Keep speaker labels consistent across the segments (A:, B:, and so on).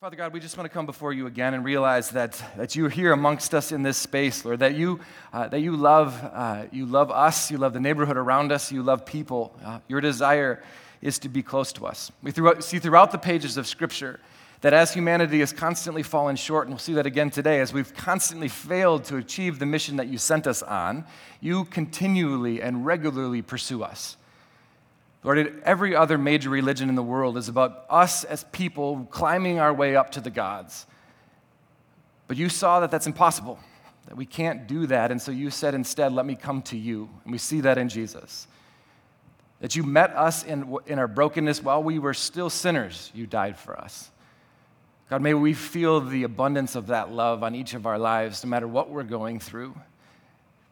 A: Father God, we just want to come before you again and realize that, that you're here amongst us in this space, Lord, that you, uh, that you, love, uh, you love us, you love the neighborhood around us, you love people. Uh, your desire is to be close to us. We throughout, see throughout the pages of Scripture that as humanity has constantly fallen short, and we'll see that again today, as we've constantly failed to achieve the mission that you sent us on, you continually and regularly pursue us. Lord, every other major religion in the world is about us as people climbing our way up to the gods. But you saw that that's impossible, that we can't do that. And so you said instead, let me come to you. And we see that in Jesus. That you met us in, in our brokenness while we were still sinners, you died for us. God, may we feel the abundance of that love on each of our lives, no matter what we're going through.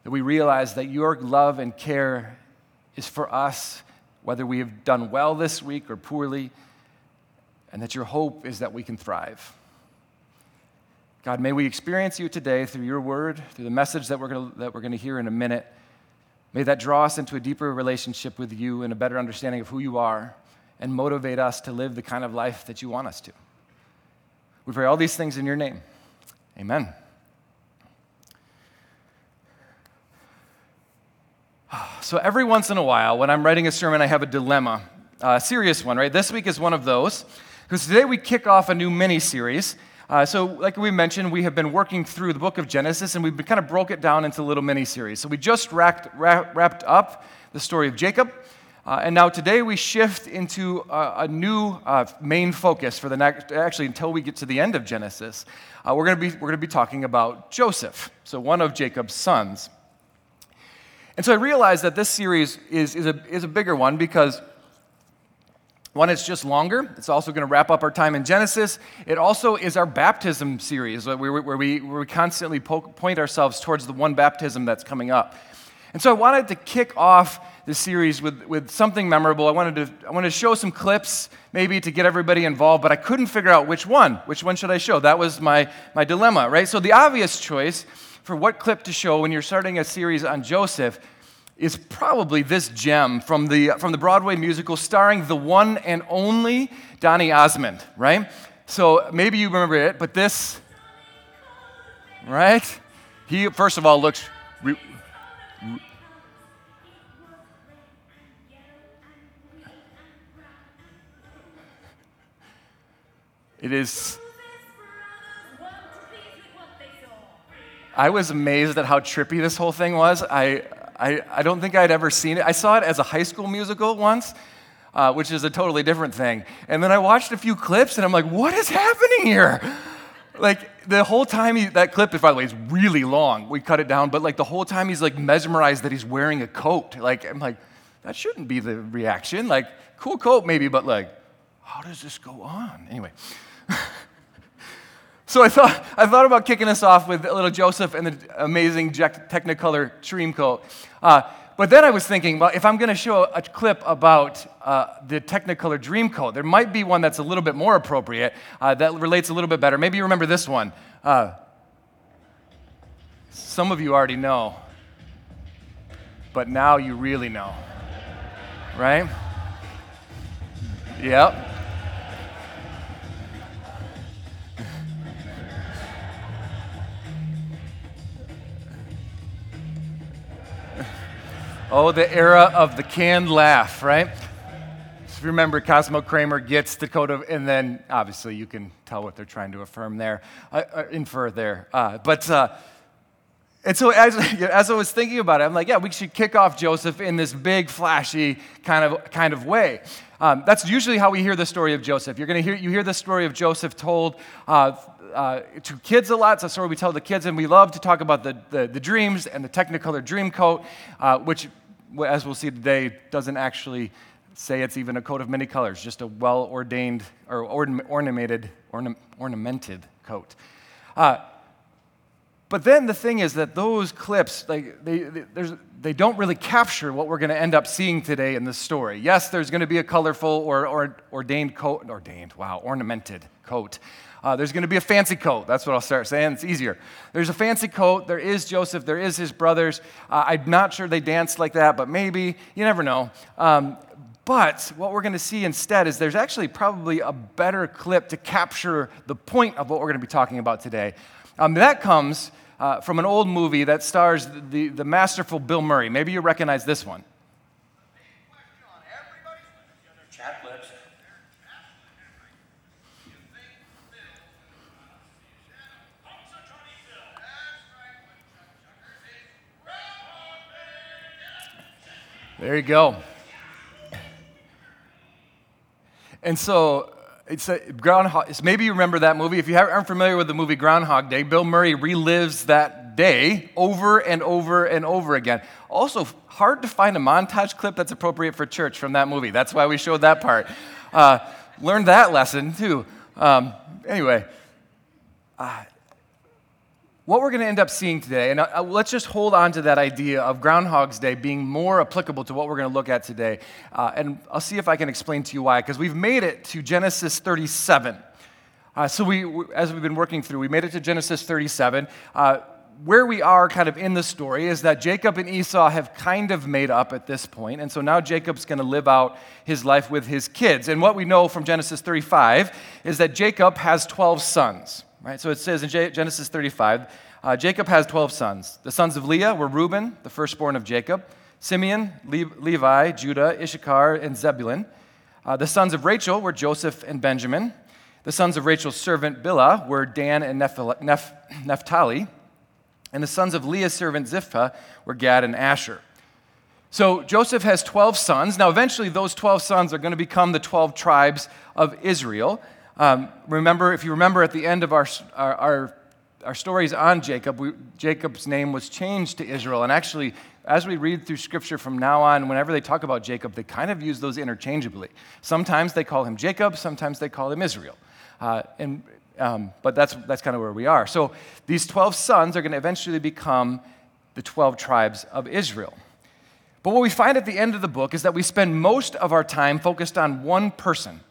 A: That we realize that your love and care is for us whether we have done well this week or poorly, and that your hope is that we can thrive. God, may we experience you today through your word, through the message that we're going to, that we're going to hear in a minute. May that draw us into a deeper relationship with you and a better understanding of who you are and motivate us to live the kind of life that you want us to. We pray all these things in your name. Amen. So, every once in a while, when I'm writing a sermon, I have a dilemma, a serious one, right? This week is one of those, because today we kick off a new mini series. Uh, so, like we mentioned, we have been working through the book of Genesis, and we've kind of broke it down into little mini series. So, we just wrapped, wrapped up the story of Jacob, uh, and now today we shift into a, a new uh, main focus for the next, actually, until we get to the end of Genesis. Uh, we're going to be we're going to be talking about Joseph, so one of Jacob's sons. And so I realized that this series is, is, a, is a bigger one because, one, it's just longer. It's also going to wrap up our time in Genesis. It also is our baptism series where we, where we, where we constantly point ourselves towards the one baptism that's coming up. And so I wanted to kick off the series with, with something memorable. I wanted, to, I wanted to show some clips, maybe to get everybody involved, but I couldn't figure out which one. Which one should I show? That was my, my dilemma, right? So the obvious choice for what clip to show when you're starting a series on Joseph is probably this gem from the, from the Broadway musical starring the one and only Donny Osmond, right? So maybe you remember it, but this, right? He, first of all, looks. Re, it is I was amazed at how trippy this whole thing was. I, I, I don't think I'd ever seen it. I saw it as a high school musical once, uh, which is a totally different thing. And then I watched a few clips and I'm like, what is happening here? Like the whole time he, that clip, by the way, is really long. We cut it down, but like the whole time he's like mesmerized that he's wearing a coat. Like I'm like, that shouldn't be the reaction. Like cool coat maybe, but like, how does this go on? Anyway. So I thought, I thought about kicking us off with little Joseph and the amazing Technicolor dream coat. Uh, but then I was thinking, well, if I'm going to show a clip about uh, the Technicolor Dreamcoat, there might be one that's a little bit more appropriate, uh, that relates a little bit better. Maybe you remember this one. Uh, some of you already know, but now you really know, right? Yep. Oh, the era of the canned laugh, right? If you remember, Cosmo Kramer gets Dakota, and then obviously you can tell what they're trying to affirm there, uh, uh, infer there. Uh, but, uh, and so as, as I was thinking about it, I'm like, yeah, we should kick off Joseph in this big, flashy kind of, kind of way. Um, that's usually how we hear the story of Joseph. You're going to hear, you hear the story of Joseph told uh, uh, to kids a lot. It's a story we tell the kids, and we love to talk about the, the, the dreams and the Technicolor dream coat, uh, which, as we'll see today, doesn't actually say it's even a coat of many colors, just a well ordained or ornamented, ornamented coat. But then the thing is that those clips, like, they, they, they don't really capture what we're going to end up seeing today in this story. Yes, there's going to be a colorful or, or ordained coat, ordained, wow, ornamented coat. Uh, there's going to be a fancy coat. That's what I'll start saying. It's easier. There's a fancy coat. There is Joseph. There is his brothers. Uh, I'm not sure they danced like that, but maybe. You never know. Um, but what we're going to see instead is there's actually probably a better clip to capture the point of what we're going to be talking about today. Um, that comes uh, from an old movie that stars the, the masterful Bill Murray. Maybe you recognize this one. There you go. And so it's a Groundhog. It's maybe you remember that movie. If you aren't familiar with the movie Groundhog Day, Bill Murray relives that day over and over and over again. Also, hard to find a montage clip that's appropriate for church from that movie. That's why we showed that part. Uh, learned that lesson too. Um, anyway, uh, what we're going to end up seeing today, and uh, let's just hold on to that idea of Groundhog's Day being more applicable to what we're going to look at today. Uh, and I'll see if I can explain to you why, because we've made it to Genesis 37. Uh, so, we, as we've been working through, we made it to Genesis 37. Uh, where we are kind of in the story is that Jacob and Esau have kind of made up at this point, and so now Jacob's going to live out his life with his kids. And what we know from Genesis 35 is that Jacob has 12 sons. Right? So it says in Genesis 35, uh, Jacob has 12 sons. The sons of Leah were Reuben, the firstborn of Jacob, Simeon, Le- Levi, Judah, Issachar, and Zebulun. Uh, the sons of Rachel were Joseph and Benjamin. The sons of Rachel's servant Bilhah were Dan and Naphtali. And the sons of Leah's servant Zilpah were Gad and Asher. So Joseph has 12 sons. Now, eventually, those 12 sons are going to become the 12 tribes of Israel. Um, remember, if you remember at the end of our, our, our, our stories on Jacob, we, Jacob's name was changed to Israel. And actually, as we read through scripture from now on, whenever they talk about Jacob, they kind of use those interchangeably. Sometimes they call him Jacob, sometimes they call him Israel. Uh, and, um, but that's, that's kind of where we are. So these 12 sons are going to eventually become the 12 tribes of Israel. But what we find at the end of the book is that we spend most of our time focused on one person.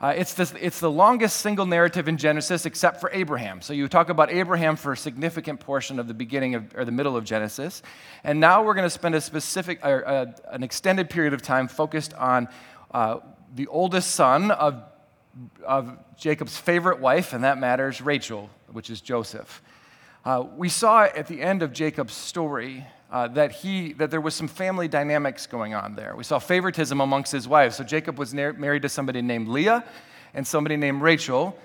A: Uh, it's, this, it's the longest single narrative in Genesis except for Abraham. So you talk about Abraham for a significant portion of the beginning of, or the middle of Genesis. And now we're going to spend a specific, uh, an extended period of time focused on uh, the oldest son of, of Jacob's favorite wife, and that matters, Rachel, which is Joseph. Uh, we saw at the end of Jacob's story uh, that, he, that there was some family dynamics going on there. We saw favoritism amongst his wives. So Jacob was na- married to somebody named Leah and somebody named Rachel.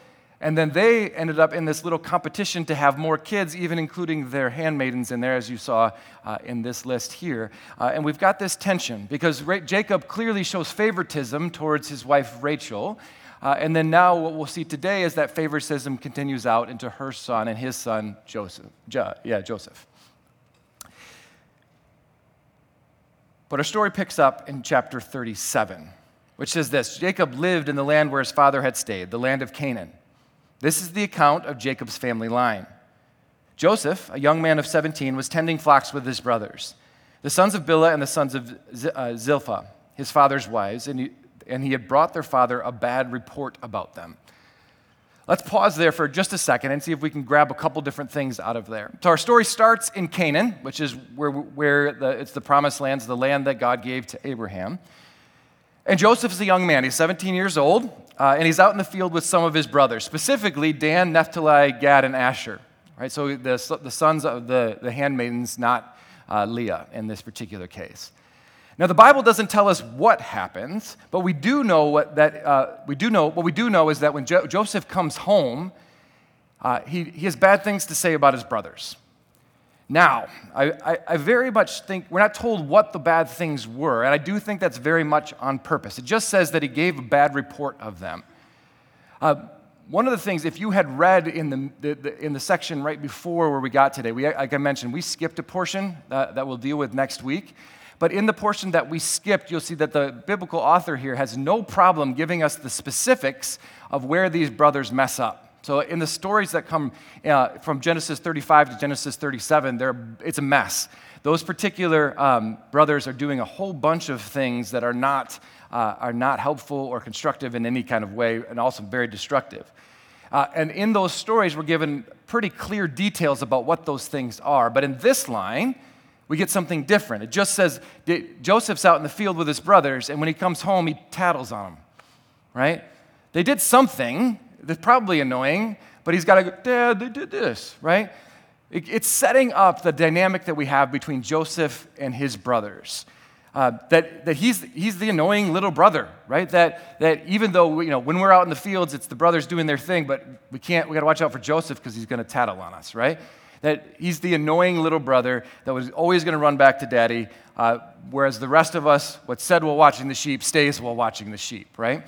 A: And then they ended up in this little competition to have more kids, even including their handmaidens in there, as you saw uh, in this list here. Uh, and we've got this tension because Ra- Jacob clearly shows favoritism towards his wife Rachel. Uh, and then now what we'll see today is that favoritism continues out into her son and his son Joseph. Jo- yeah, Joseph. But our story picks up in chapter 37, which says this Jacob lived in the land where his father had stayed, the land of Canaan. This is the account of Jacob's family line. Joseph, a young man of 17, was tending flocks with his brothers, the sons of Bilhah and the sons of uh, Zilpah, his father's wives, and he, and he had brought their father a bad report about them. Let's pause there for just a second and see if we can grab a couple different things out of there. So, our story starts in Canaan, which is where, where the, it's the promised land, the land that God gave to Abraham. And Joseph is a young man. He's 17 years old, uh, and he's out in the field with some of his brothers, specifically Dan, Naphtali, Gad, and Asher. Right? So, the, the sons of the, the handmaidens, not uh, Leah in this particular case. Now, the Bible doesn't tell us what happens, but we do know what that uh, we do know. What we do know is that when jo- Joseph comes home, uh, he, he has bad things to say about his brothers. Now, I, I, I, very much think we're not told what the bad things were, and I do think that's very much on purpose. It just says that he gave a bad report of them. Uh, one of the things, if you had read in the, the, the, in the section right before where we got today, we, like I mentioned, we skipped a portion that, that we'll deal with next week. But in the portion that we skipped, you'll see that the biblical author here has no problem giving us the specifics of where these brothers mess up. So, in the stories that come uh, from Genesis 35 to Genesis 37, it's a mess. Those particular um, brothers are doing a whole bunch of things that are not, uh, are not helpful or constructive in any kind of way, and also very destructive. Uh, and in those stories, we're given pretty clear details about what those things are. But in this line, we get something different. It just says Joseph's out in the field with his brothers, and when he comes home, he tattles on them, right? They did something that's probably annoying, but he's got to go, Dad, they did this, right? It's setting up the dynamic that we have between Joseph and his brothers. Uh, that, that he's, he's the annoying little brother, right? That, that even though, you know, when we're out in the fields, it's the brothers doing their thing, but we can't, we got to watch out for Joseph because he's going to tattle on us, right? That he's the annoying little brother that was always going to run back to daddy, uh, whereas the rest of us, what's said while watching the sheep stays while watching the sheep, right?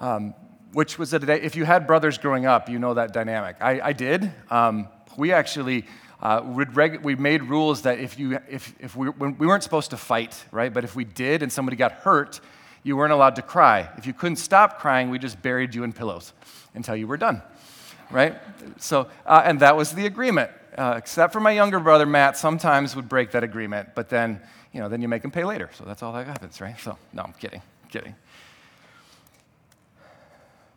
A: Um, which was a, if you had brothers growing up, you know that dynamic. I, I did. Um, we actually uh, reg- we made rules that if, you, if, if we, we weren't supposed to fight, right? But if we did and somebody got hurt, you weren't allowed to cry. If you couldn't stop crying, we just buried you in pillows until you were done, right? So, uh, and that was the agreement. Uh, except for my younger brother Matt, sometimes would break that agreement, but then, you know, then you make him pay later. So that's all that happens, right? So, no, I'm kidding, kidding.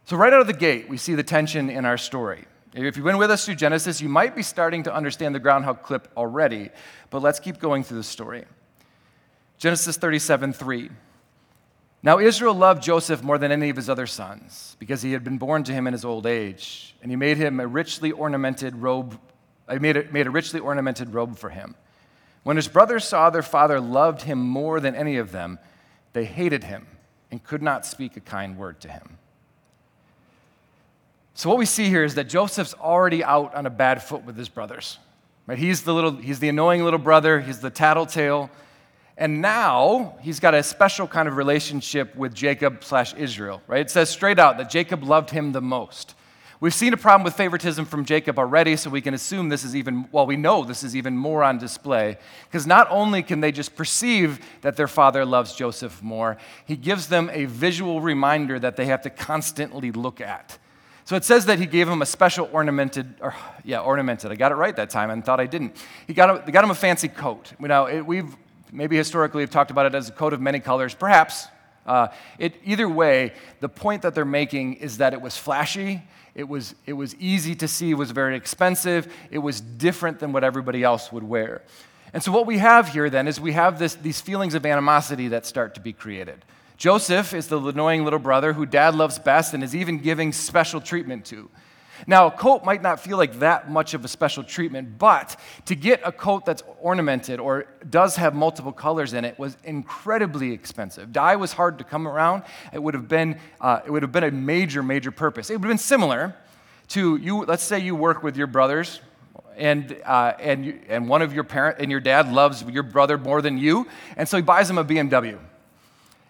A: So, right out of the gate, we see the tension in our story. If you've been with us through Genesis, you might be starting to understand the groundhog clip already, but let's keep going through the story. Genesis 37 3. Now Israel loved Joseph more than any of his other sons, because he had been born to him in his old age, and he made him a richly ornamented robe. I made a, made a richly ornamented robe for him. When his brothers saw their father loved him more than any of them, they hated him and could not speak a kind word to him. So what we see here is that Joseph's already out on a bad foot with his brothers. Right? He's the little, he's the annoying little brother, he's the tattletale. And now he's got a special kind of relationship with Jacob slash Israel, right? It says straight out that Jacob loved him the most. We've seen a problem with favoritism from Jacob already, so we can assume this is even, well, we know this is even more on display. Because not only can they just perceive that their father loves Joseph more, he gives them a visual reminder that they have to constantly look at. So it says that he gave him a special ornamented, or yeah, ornamented. I got it right that time and thought I didn't. He got, a, got him a fancy coat. Know, it, we've maybe historically have talked about it as a coat of many colors, perhaps. Uh, it, either way, the point that they're making is that it was flashy, it was, it was easy to see, it was very expensive, it was different than what everybody else would wear. And so, what we have here then is we have this, these feelings of animosity that start to be created. Joseph is the annoying little brother who dad loves best and is even giving special treatment to. Now, a coat might not feel like that much of a special treatment, but to get a coat that's ornamented or does have multiple colors in it was incredibly expensive. Dye was hard to come around. It would have been, uh, it would have been a major, major purpose. It would have been similar to you. Let's say you work with your brothers, and uh, and and one of your parent and your dad loves your brother more than you, and so he buys him a BMW.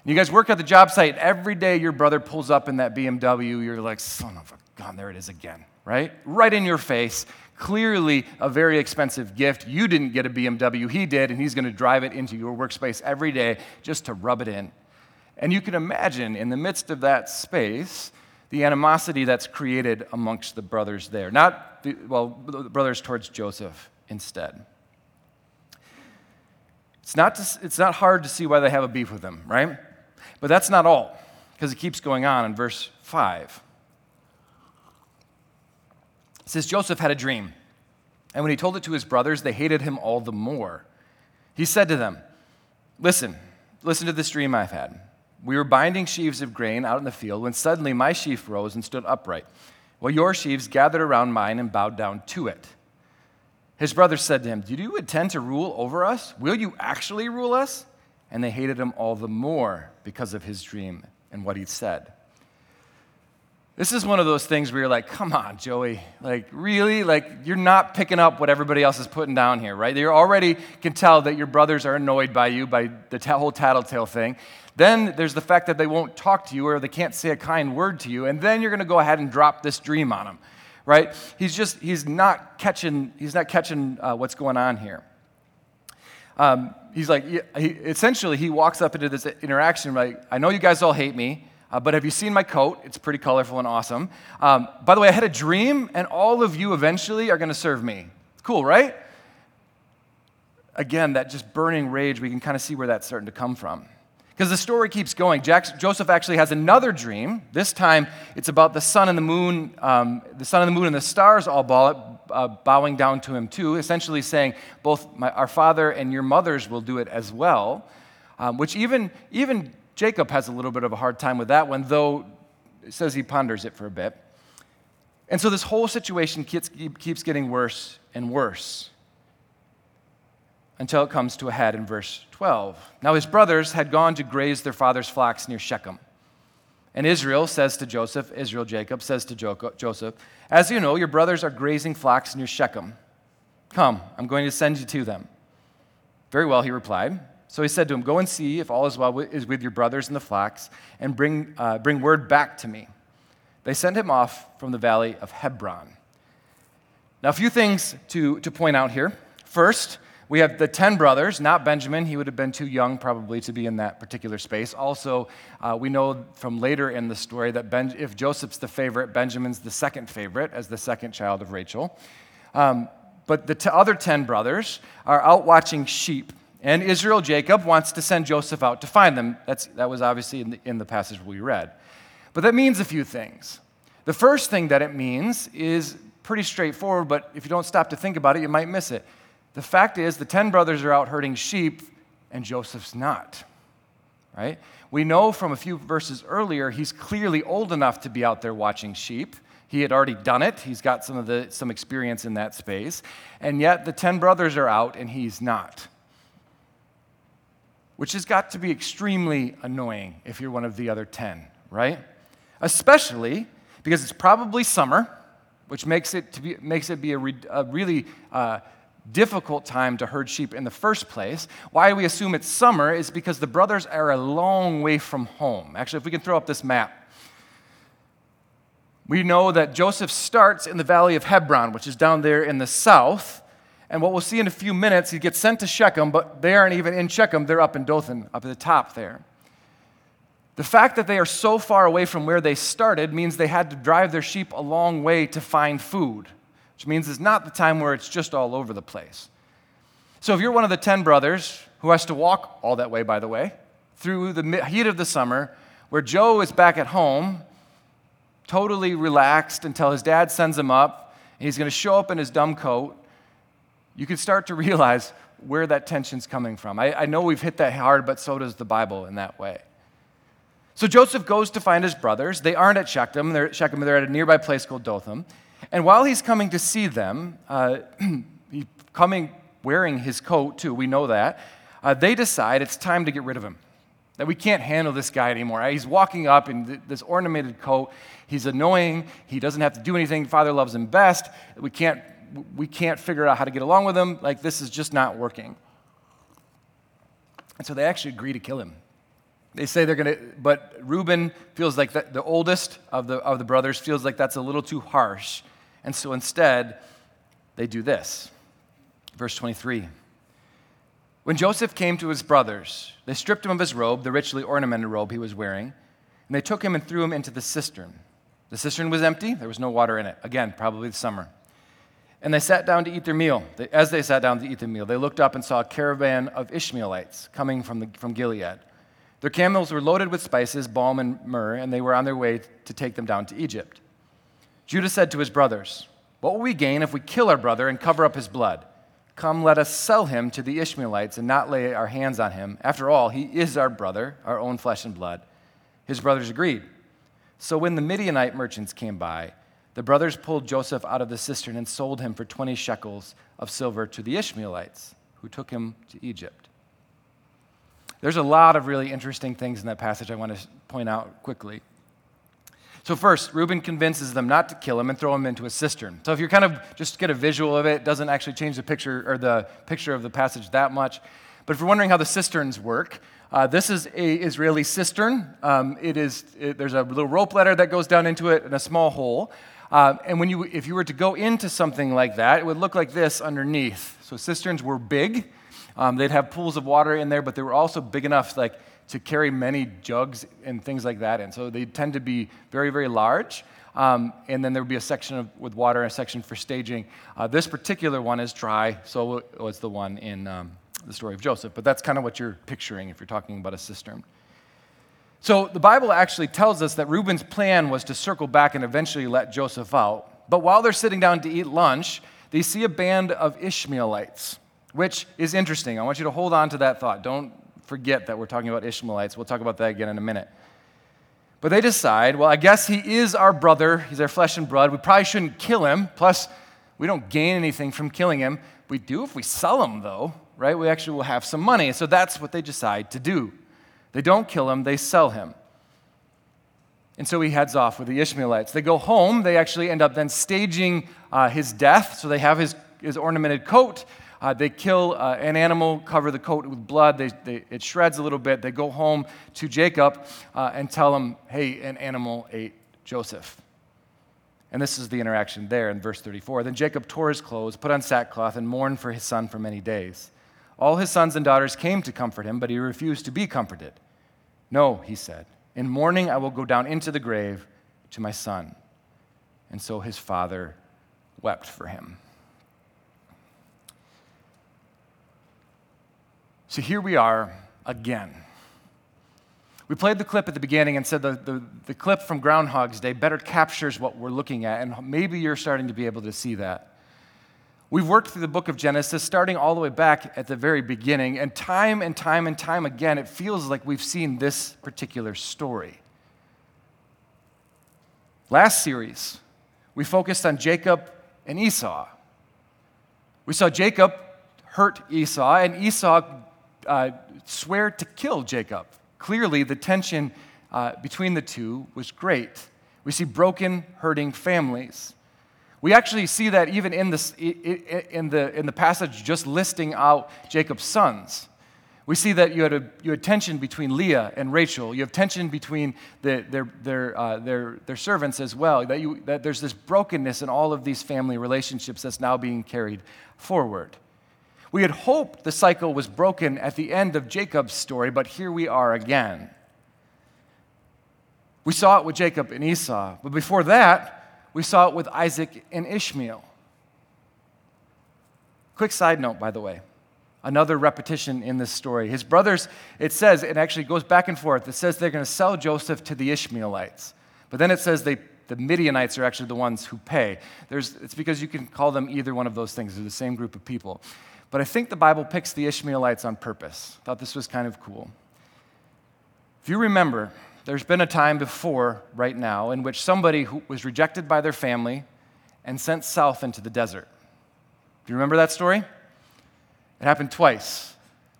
A: You guys work at the job site. Every day your brother pulls up in that BMW. You're like, son of a gun, there it is again, right? Right in your face. Clearly a very expensive gift. You didn't get a BMW, he did, and he's going to drive it into your workspace every day just to rub it in. And you can imagine in the midst of that space, the animosity that's created amongst the brothers there. Not, the, well, the brothers towards Joseph instead. It's not, to, it's not hard to see why they have a beef with him, right? But that's not all, because it keeps going on in verse 5. It says Joseph had a dream, and when he told it to his brothers, they hated him all the more. He said to them, Listen, listen to this dream I've had. We were binding sheaves of grain out in the field when suddenly my sheaf rose and stood upright, while your sheaves gathered around mine and bowed down to it. His brothers said to him, Do you intend to rule over us? Will you actually rule us? and they hated him all the more because of his dream and what he'd said. This is one of those things where you're like, come on, Joey. Like, really? Like, you're not picking up what everybody else is putting down here, right? You already can tell that your brothers are annoyed by you, by the whole tattletale thing. Then there's the fact that they won't talk to you or they can't say a kind word to you. And then you're going to go ahead and drop this dream on them, right? He's just, he's not catching, he's not catching uh, what's going on here. Um, he's like, he, essentially, he walks up into this interaction like, I know you guys all hate me, uh, but have you seen my coat? It's pretty colorful and awesome. Um, by the way, I had a dream, and all of you eventually are going to serve me. Cool, right? Again, that just burning rage, we can kind of see where that's starting to come from. Because the story keeps going. Jack, Joseph actually has another dream. This time, it's about the sun and the moon, um, the sun and the moon and the stars all uh, bowing down to him too, essentially saying, both my, our father and your mothers will do it as well, um, which even, even Jacob has a little bit of a hard time with that one, though it says he ponders it for a bit. And so this whole situation keeps, keeps getting worse and worse until it comes to a head in verse 12. Now his brothers had gone to graze their father's flocks near Shechem. And Israel says to Joseph, Israel, Jacob says to Joseph, As you know, your brothers are grazing flocks near Shechem. Come, I'm going to send you to them. Very well, he replied. So he said to him, Go and see if all is well is with your brothers in the flocks, and bring, uh, bring word back to me. They sent him off from the valley of Hebron. Now, a few things to, to point out here. First, we have the 10 brothers, not Benjamin. He would have been too young probably to be in that particular space. Also, uh, we know from later in the story that ben, if Joseph's the favorite, Benjamin's the second favorite as the second child of Rachel. Um, but the t- other 10 brothers are out watching sheep. And Israel, Jacob, wants to send Joseph out to find them. That's, that was obviously in the, in the passage we read. But that means a few things. The first thing that it means is pretty straightforward, but if you don't stop to think about it, you might miss it. The fact is, the 10 brothers are out herding sheep, and Joseph's not. Right? We know from a few verses earlier, he's clearly old enough to be out there watching sheep. He had already done it. He's got some of the some experience in that space. And yet the 10 brothers are out and he's not. Which has got to be extremely annoying if you're one of the other 10, right? Especially because it's probably summer, which makes it, to be, makes it be a, re, a really uh, difficult time to herd sheep in the first place. Why we assume it's summer is because the brothers are a long way from home. Actually, if we can throw up this map, we know that Joseph starts in the valley of Hebron, which is down there in the south. And what we'll see in a few minutes, he gets sent to Shechem, but they aren't even in Shechem, they're up in Dothan, up at the top there. The fact that they are so far away from where they started means they had to drive their sheep a long way to find food which means it's not the time where it's just all over the place. So if you're one of the 10 brothers who has to walk all that way, by the way, through the heat of the summer, where Joe is back at home, totally relaxed until his dad sends him up, and he's going to show up in his dumb coat, you can start to realize where that tension's coming from. I, I know we've hit that hard, but so does the Bible in that way. So Joseph goes to find his brothers. They aren't at Shechem. They're at Shechem. They're at a nearby place called Dothan. And while he's coming to see them, uh, he's coming wearing his coat too, we know that, uh, they decide it's time to get rid of him. That we can't handle this guy anymore. He's walking up in th- this ornamented coat. He's annoying. He doesn't have to do anything. Father loves him best. We can't, we can't figure out how to get along with him. Like, this is just not working. And so they actually agree to kill him. They say they're going to, but Reuben feels like the, the oldest of the, of the brothers feels like that's a little too harsh. And so instead, they do this. Verse 23. When Joseph came to his brothers, they stripped him of his robe, the richly ornamented robe he was wearing, and they took him and threw him into the cistern. The cistern was empty, there was no water in it. Again, probably the summer. And they sat down to eat their meal. As they sat down to eat their meal, they looked up and saw a caravan of Ishmaelites coming from, the, from Gilead. Their camels were loaded with spices, balm, and myrrh, and they were on their way to take them down to Egypt. Judah said to his brothers, What will we gain if we kill our brother and cover up his blood? Come, let us sell him to the Ishmaelites and not lay our hands on him. After all, he is our brother, our own flesh and blood. His brothers agreed. So when the Midianite merchants came by, the brothers pulled Joseph out of the cistern and sold him for 20 shekels of silver to the Ishmaelites, who took him to Egypt. There's a lot of really interesting things in that passage I want to point out quickly. So, first, Reuben convinces them not to kill him and throw him into a cistern. So, if you kind of just get a visual of it, it doesn't actually change the picture or the picture of the passage that much. But if you're wondering how the cisterns work, uh, this is a Israeli cistern. Um, it is it, there's a little rope ladder that goes down into it and a small hole. Uh, and when you, if you were to go into something like that, it would look like this underneath. So cisterns were big. Um, they'd have pools of water in there, but they were also big enough, like to carry many jugs and things like that. And so they tend to be very, very large. Um, and then there would be a section of, with water and a section for staging. Uh, this particular one is dry, so was the one in um, the story of Joseph. But that's kind of what you're picturing if you're talking about a cistern. So the Bible actually tells us that Reuben's plan was to circle back and eventually let Joseph out. But while they're sitting down to eat lunch, they see a band of Ishmaelites, which is interesting. I want you to hold on to that thought. Don't forget that we're talking about Ishmaelites. We'll talk about that again in a minute. But they decide, well, I guess he is our brother. He's our flesh and blood. We probably shouldn't kill him. Plus, we don't gain anything from killing him. We do if we sell him, though, right? We actually will have some money. So that's what they decide to do. They don't kill him, they sell him. And so he heads off with the Ishmaelites. They go home. They actually end up then staging uh, his death. So they have his, his ornamented coat. Uh, they kill uh, an animal, cover the coat with blood. They, they, it shreds a little bit. They go home to Jacob uh, and tell him, hey, an animal ate Joseph. And this is the interaction there in verse 34. Then Jacob tore his clothes, put on sackcloth, and mourned for his son for many days. All his sons and daughters came to comfort him, but he refused to be comforted. No, he said, in mourning I will go down into the grave to my son. And so his father wept for him. So here we are again. We played the clip at the beginning and said the, the, the, clip from Groundhog's Day better captures what we're looking at, and maybe you're starting to be able to see that. We've worked through the book of Genesis, starting all the way back at the very beginning, and time and time and time again, it feels like we've seen this particular story. Last series, we focused on Jacob and Esau. We saw Jacob hurt Esau, and Esau uh, swear to kill Jacob. Clearly, the tension uh, between the two was great. We see broken, hurting families. We actually see that even in, this, in, the, in the passage just listing out Jacob's sons. We see that you had, a, you had tension between Leah and Rachel. You have tension between the, their, their, uh, their, their servants as well. That, you, that there's this brokenness in all of these family relationships that's now being carried forward. We had hoped the cycle was broken at the end of Jacob's story, but here we are again. We saw it with Jacob and Esau, but before that, we saw it with Isaac and Ishmael. Quick side note, by the way. Another repetition in this story. His brothers, it says, it actually goes back and forth. It says they're going to sell Joseph to the Ishmaelites. But then it says they, the Midianites are actually the ones who pay. There's, it's because you can call them either one of those things. They're the same group of people. But I think the Bible picks the Ishmaelites on purpose. Thought this was kind of cool. If you remember, there's been a time before, right now, in which somebody who was rejected by their family and sent south into the desert. Do you remember that story? It happened twice.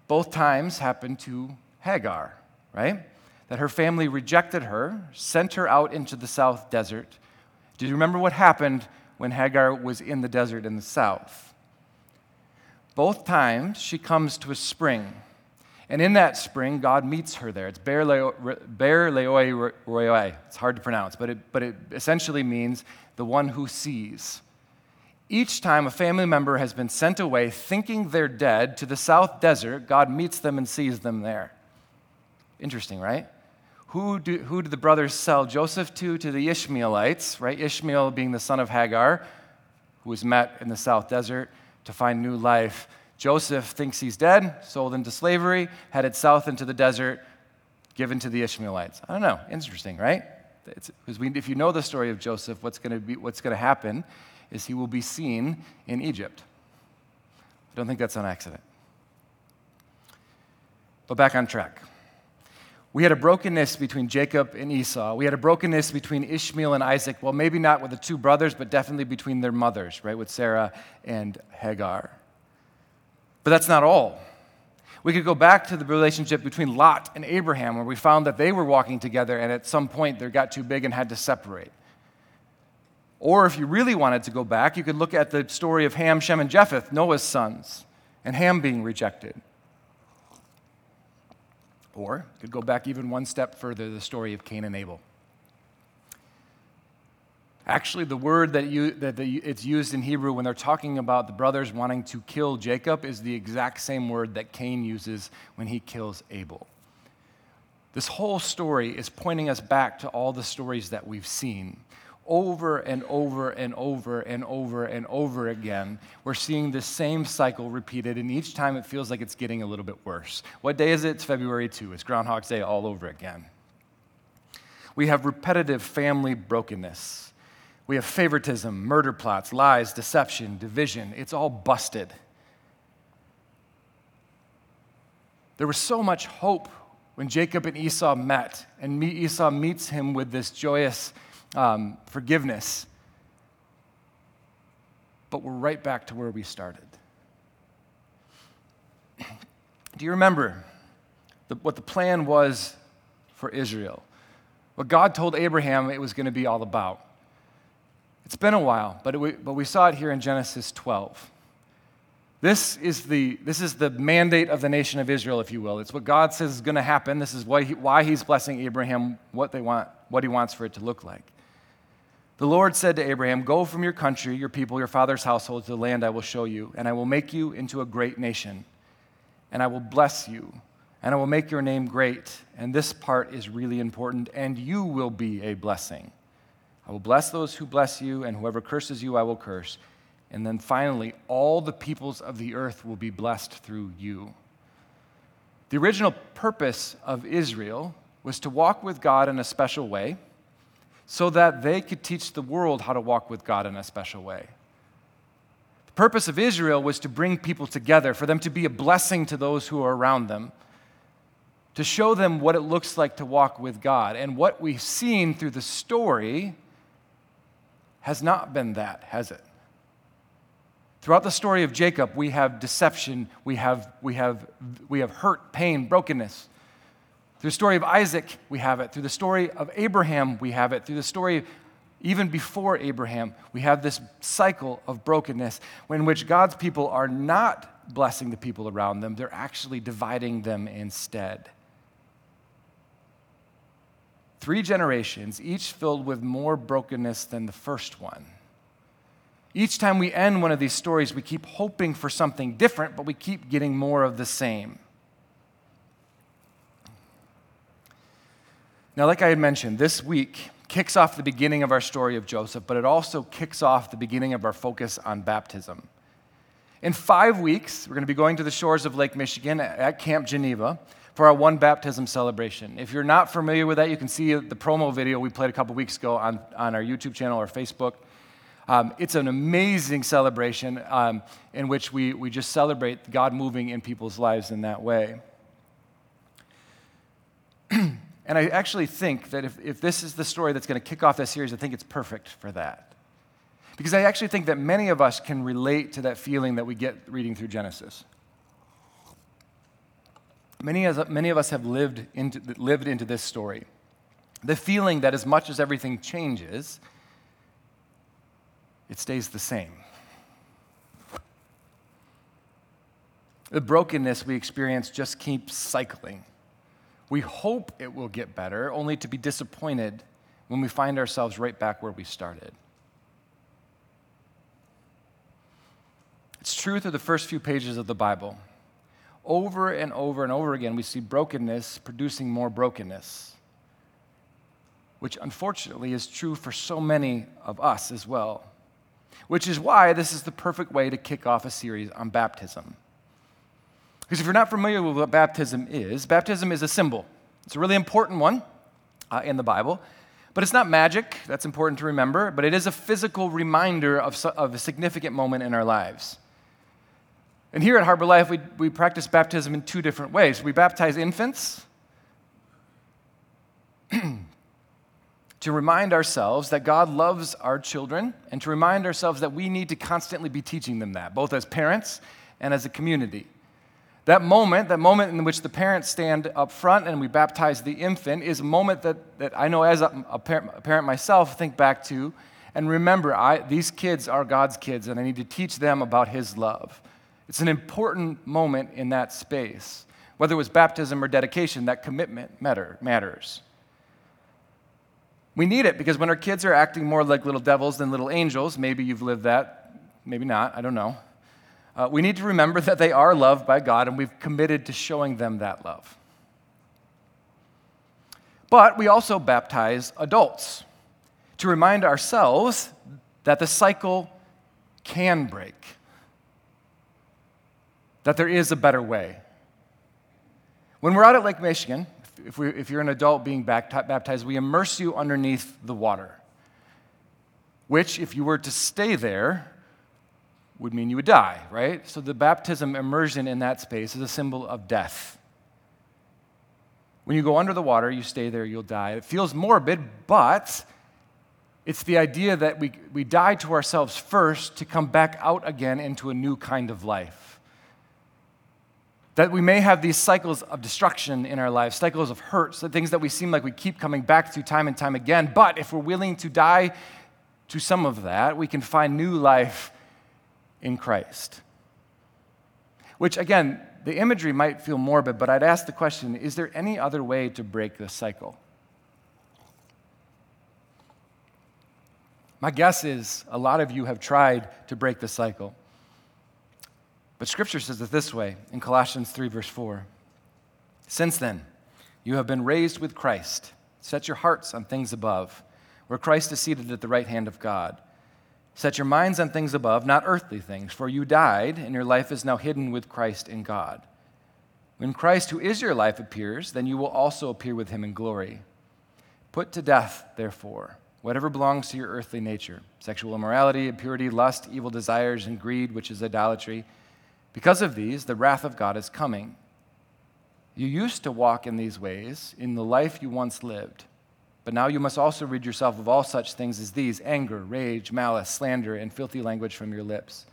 A: Both times happened to Hagar, right? That her family rejected her, sent her out into the south desert. Do you remember what happened when Hagar was in the desert in the south? Both times she comes to a spring. And in that spring, God meets her there. It's Beer Leoi Royoi. It's hard to pronounce, but it, but it essentially means the one who sees. Each time a family member has been sent away thinking they're dead to the south desert, God meets them and sees them there. Interesting, right? Who, do, who did the brothers sell Joseph to? To the Ishmaelites, right? Ishmael being the son of Hagar, who was met in the south desert to find new life. Joseph thinks he's dead, sold into slavery, headed south into the desert, given to the Ishmaelites. I don't know. Interesting, right? Because if you know the story of Joseph, what's going to be what's going to happen is he will be seen in Egypt. I don't think that's an accident. But back on track. We had a brokenness between Jacob and Esau. We had a brokenness between Ishmael and Isaac. Well, maybe not with the two brothers, but definitely between their mothers, right, with Sarah and Hagar. But that's not all. We could go back to the relationship between Lot and Abraham, where we found that they were walking together and at some point they got too big and had to separate. Or if you really wanted to go back, you could look at the story of Ham, Shem, and Japheth, Noah's sons, and Ham being rejected. Or you could go back even one step further the story of Cain and Abel. Actually, the word that, you, that the, it's used in Hebrew when they're talking about the brothers wanting to kill Jacob is the exact same word that Cain uses when he kills Abel. This whole story is pointing us back to all the stories that we've seen over and over and over and over and over again, we're seeing the same cycle repeated, and each time it feels like it's getting a little bit worse. What day is it? It's February 2. It's Groundhog's Day all over again. We have repetitive family brokenness. We have favoritism, murder plots, lies, deception, division. It's all busted. There was so much hope when Jacob and Esau met, and Esau meets him with this joyous um, forgiveness. But we're right back to where we started. Do you remember the, what the plan was for Israel? What God told Abraham it was going to be all about. It's been a while, but, it, but we saw it here in Genesis 12. This is, the, this is the mandate of the nation of Israel, if you will. It's what God says is going to happen. This is why, he, why He's blessing Abraham, what, they want, what He wants for it to look like. The Lord said to Abraham, Go from your country, your people, your father's household to the land I will show you, and I will make you into a great nation, and I will bless you, and I will make your name great. And this part is really important, and you will be a blessing. I will bless those who bless you, and whoever curses you, I will curse. And then finally, all the peoples of the earth will be blessed through you. The original purpose of Israel was to walk with God in a special way so that they could teach the world how to walk with God in a special way. The purpose of Israel was to bring people together, for them to be a blessing to those who are around them, to show them what it looks like to walk with God. And what we've seen through the story has not been that, has it? Throughout the story of Jacob, we have deception, we have, we have, we have hurt, pain, brokenness. Through the story of Isaac, we have it. Through the story of Abraham, we have it. Through the story even before Abraham, we have this cycle of brokenness in which God's people are not blessing the people around them, they're actually dividing them instead. Three generations, each filled with more brokenness than the first one. Each time we end one of these stories, we keep hoping for something different, but we keep getting more of the same. Now, like I had mentioned, this week kicks off the beginning of our story of Joseph, but it also kicks off the beginning of our focus on baptism. In five weeks, we're going to be going to the shores of Lake Michigan at Camp Geneva for our one baptism celebration. If you're not familiar with that, you can see the promo video we played a couple weeks ago on, on our YouTube channel or Facebook. Um, it's an amazing celebration um, in which we, we just celebrate God moving in people's lives in that way. and I actually think that if, if this is the story that's going to kick off this series, I think it's perfect for that. Because I actually think that many of us can relate to that feeling that we get reading through Genesis. Many, as, many of us have lived into, lived into this story. The feeling that as much as everything changes, it stays the same. The brokenness we experience just keeps cycling. We hope it will get better, only to be disappointed when we find ourselves right back where we started. It's true through the first few pages of the Bible. Over and over and over again, we see brokenness producing more brokenness, which unfortunately is true for so many of us as well. Which is why this is the perfect way to kick off a series on baptism. Because if you're not familiar with what baptism is, baptism is a symbol. It's a really important one uh, in the Bible. But it's not magic, that's important to remember, but it is a physical reminder of, of a significant moment in our lives. And here at Harbor Life, we, we practice baptism in two different ways. We baptize infants to remind ourselves that God loves our children and to remind ourselves that we need to constantly be teaching them that, both as parents and as a community. That moment, that moment in which the parents stand up front and we baptize the infant, is a moment that, that I know as a, a, parent, a parent myself think back to and remember I, these kids are God's kids and I need to teach them about His love. It's an important moment in that space. Whether it was baptism or dedication, that commitment matter, matters. We need it because when our kids are acting more like little devils than little angels, maybe you've lived that, maybe not, I don't know. Uh, we need to remember that they are loved by God and we've committed to showing them that love. But we also baptize adults to remind ourselves that the cycle can break that there is a better way. When we're out at Lake Michigan, if, we, if you're an adult being baptized, we immerse you underneath the water. which, if you were to stay there, would mean you would die, right? So the baptism immersion in that space is a symbol of death. When you go under the water, you stay there, you'll die. It feels morbid, but it's the idea that we, we die to ourselves first to come back out again into a new kind of life. That we may have these cycles of destruction in our lives, cycles of hurts, the things that we seem like we keep coming back to time and time again. But if we're willing to die to some of that, we can find new life in Christ. Which, again, the imagery might feel morbid, but I'd ask the question is there any other way to break this cycle? My guess is a lot of you have tried to break the cycle. But Scripture says it this way in Colossians 3, verse 4 Since then, you have been raised with Christ. Set your hearts on things above, where Christ is seated at the right hand of God. Set your minds on things above, not earthly things, for you died, and your life is now hidden with Christ in God. When Christ, who is your life, appears, then you will also appear with him in glory. Put to death, therefore, whatever belongs to your earthly nature sexual immorality, impurity, lust, evil desires, and greed, which is idolatry. Because of these, the wrath of God is coming. You used to walk in these ways in the life you once lived. But now you must also rid yourself of all such things as these anger, rage, malice, slander, and filthy language from your lips.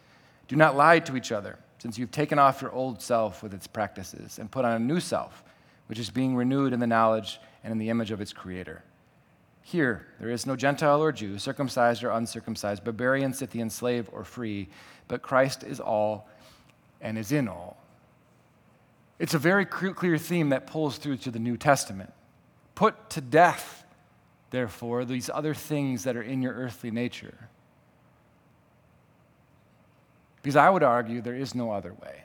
A: Do not lie to each other, since you've taken off your old self with its practices and put on a new self, which is being renewed in the knowledge and in the image of its creator. Here, there is no Gentile or Jew, circumcised or uncircumcised, barbarian, Scythian, slave or free, but Christ is all and is in all. It's a very clear theme that pulls through to the New Testament. Put to death therefore, these other things that are in your earthly nature. Because I would argue there is no other way.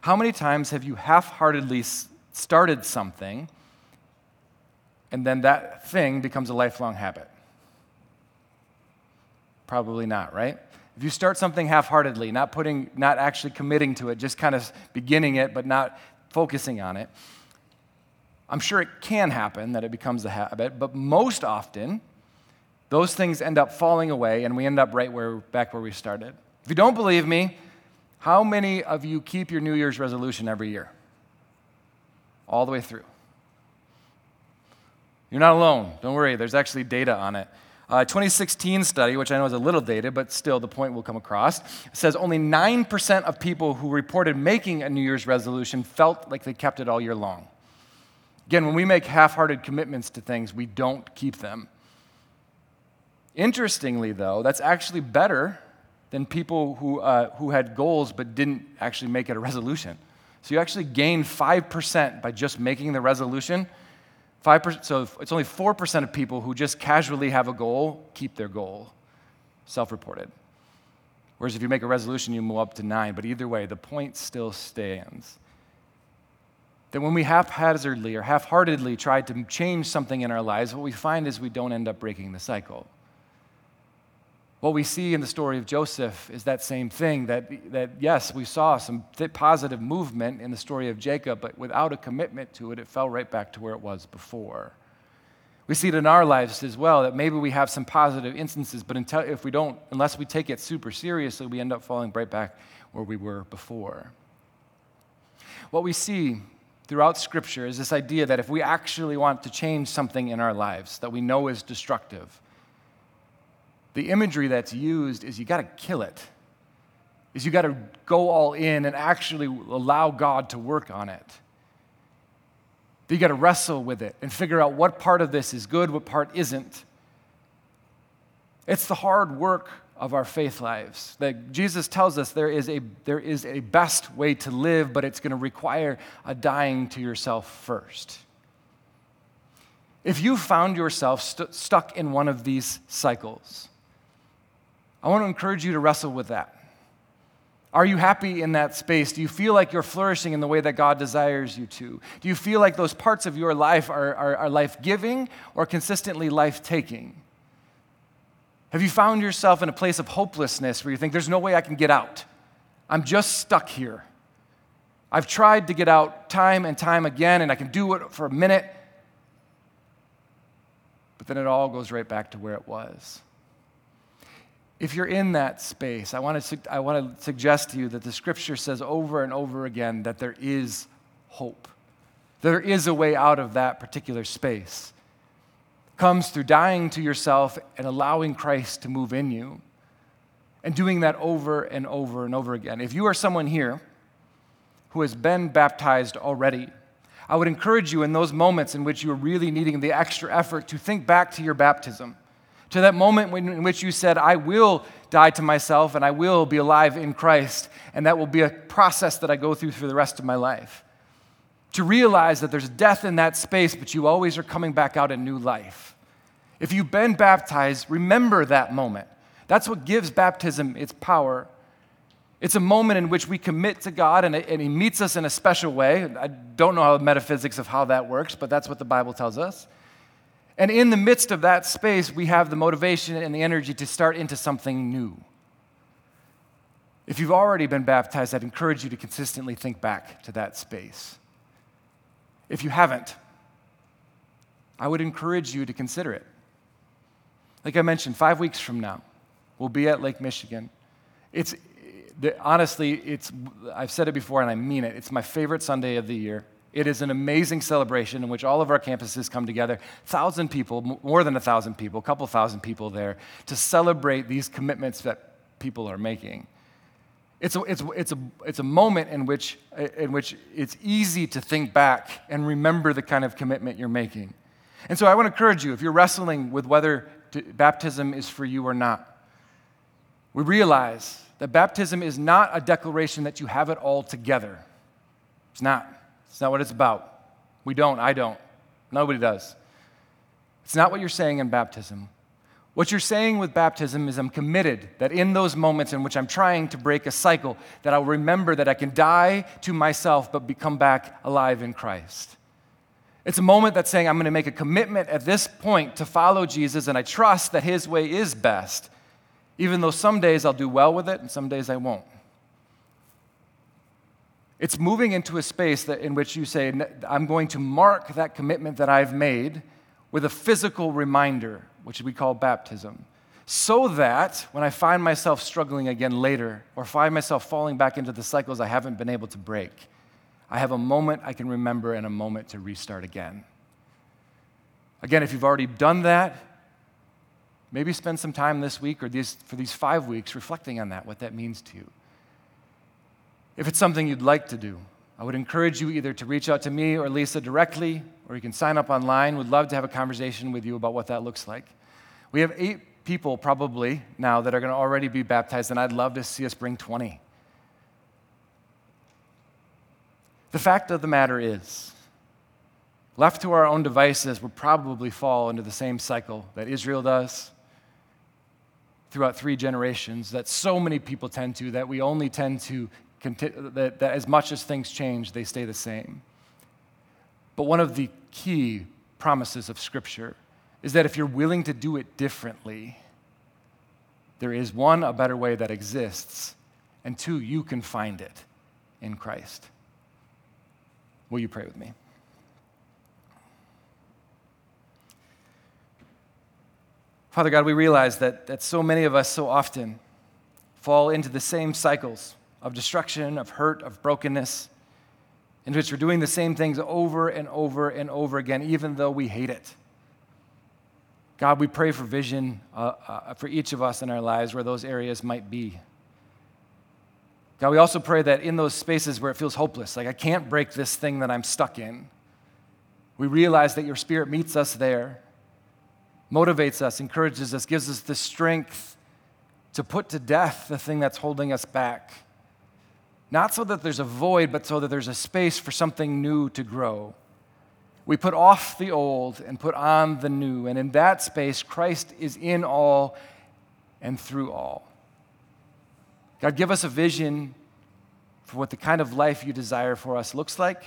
A: How many times have you half heartedly started something and then that thing becomes a lifelong habit? Probably not, right? If you start something half heartedly, not putting, not actually committing to it, just kind of beginning it but not focusing on it, I'm sure it can happen that it becomes a habit, but most often, those things end up falling away and we end up right where, back where we started. If you don't believe me, how many of you keep your New Year's resolution every year? All the way through. You're not alone. Don't worry, there's actually data on it. A 2016 study, which I know is a little dated, but still the point will come across, says only 9% of people who reported making a New Year's resolution felt like they kept it all year long. Again, when we make half hearted commitments to things, we don't keep them. Interestingly, though, that's actually better than people who, uh, who had goals but didn't actually make it a resolution. So you actually gain 5% by just making the resolution. 5%, so it's only 4% of people who just casually have a goal keep their goal, self reported. Whereas if you make a resolution, you move up to 9. But either way, the point still stands. That when we haphazardly or half heartedly try to change something in our lives, what we find is we don't end up breaking the cycle. What we see in the story of Joseph is that same thing that, that yes, we saw some positive movement in the story of Jacob, but without a commitment to it, it fell right back to where it was before. We see it in our lives as well that maybe we have some positive instances, but until, if we don't, unless we take it super seriously, we end up falling right back where we were before. What we see throughout Scripture is this idea that if we actually want to change something in our lives that we know is destructive, the imagery that's used is you got to kill it. Is you got to go all in and actually allow God to work on it. You got to wrestle with it and figure out what part of this is good, what part isn't. It's the hard work of our faith lives. That Jesus tells us there is a, there is a best way to live, but it's going to require a dying to yourself first. If you found yourself st- stuck in one of these cycles, I want to encourage you to wrestle with that. Are you happy in that space? Do you feel like you're flourishing in the way that God desires you to? Do you feel like those parts of your life are, are, are life giving or consistently life taking? Have you found yourself in a place of hopelessness where you think, there's no way I can get out? I'm just stuck here. I've tried to get out time and time again, and I can do it for a minute, but then it all goes right back to where it was. If you're in that space, I want, to, I want to suggest to you that the scripture says over and over again that there is hope. There is a way out of that particular space. It comes through dying to yourself and allowing Christ to move in you and doing that over and over and over again. If you are someone here who has been baptized already, I would encourage you in those moments in which you're really needing the extra effort to think back to your baptism, to that moment in which you said, I will die to myself and I will be alive in Christ, and that will be a process that I go through for the rest of my life. To realize that there's death in that space, but you always are coming back out in new life. If you've been baptized, remember that moment. That's what gives baptism its power. It's a moment in which we commit to God and, and, He meets us in a special way. I don't know how the metaphysics of how that works, but that's what the Bible tells us. And in the midst of that space, we have the motivation and the energy to start into something new. If you've already been baptized, I'd encourage you to consistently think back to that space. If you haven't, I would encourage you to consider it. Like I mentioned, five weeks from now, we'll be at Lake Michigan. It's honestly, it's, I've said it before and I mean it. It's my favorite Sunday of the year. It is an amazing celebration in which all of our campuses come together, thousand people, more than a thousand people, a couple thousand people there, to celebrate these commitments that people are making. It's a, it's, it's, a, it's a moment in which, in which it's easy to think back and remember the kind of commitment you're making. And so I want to encourage you if you're wrestling with whether to, baptism is for you or not, we realize that baptism is not a declaration that you have it all together. It's not. It's not what it's about. We don't. I don't. Nobody does. It's not what you're saying in baptism. What you're saying with baptism is I'm committed that in those moments in which I'm trying to break a cycle, that I'll remember that I can die to myself but become back alive in Christ. It's a moment that's saying I'm going to make a commitment at this point to follow Jesus and I trust that his way is best even though some days I'll do well with it and some days I won't. It's moving into a space that, in which you say, I'm going to mark that commitment that I've made with a physical reminder, which we call baptism, so that when I find myself struggling again later or find myself falling back into the cycles I haven't been able to break, I have a moment I can remember and a moment to restart again. Again, if you've already done that, Maybe spend some time this week or these, for these five weeks reflecting on that, what that means to you. If it's something you'd like to do, I would encourage you either to reach out to me or Lisa directly, or you can sign up online. We'd love to have a conversation with you about what that looks like. We have eight people probably now that are going to already be baptized, and I'd love to see us bring 20. The fact of the matter is, left to our own devices, we'll probably fall into the same cycle that Israel does, throughout three generations that so many people tend to, that we only tend to, that, that as much as things change, they stay the same. But one of the key promises of Scripture is that if you're willing to do it differently, there is one, a better way that exists, and two, you can find it in Christ. Will you pray with me? Father God, we realize that, that so many of us so often fall into the same cycles of destruction, of hurt, of brokenness, in which we're doing the same things over and over and over again, even though we hate it. God, we pray for vision uh, uh, for each of us in our lives where those areas might be. God, we also pray that in those spaces where it feels hopeless, like I can't break this thing that I'm stuck in, we realize that your Spirit meets us there motivates us, encourages us, gives us the strength to put to death the thing that's holding us back. Not so that there's a void, but so that there's a space for something new to grow. We put off the old and put on the new. And in that space, Christ is in all and through all. God, give us a vision for what the kind of life you desire for us looks like,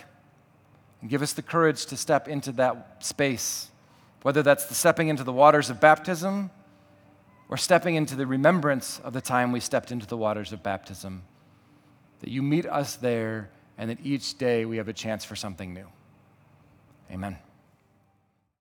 A: and give us the courage to step into that space whether that's the stepping into the waters of baptism or stepping into the remembrance of the time we stepped into the waters of baptism. That you meet us there and that each day we have a chance for something new. Amen.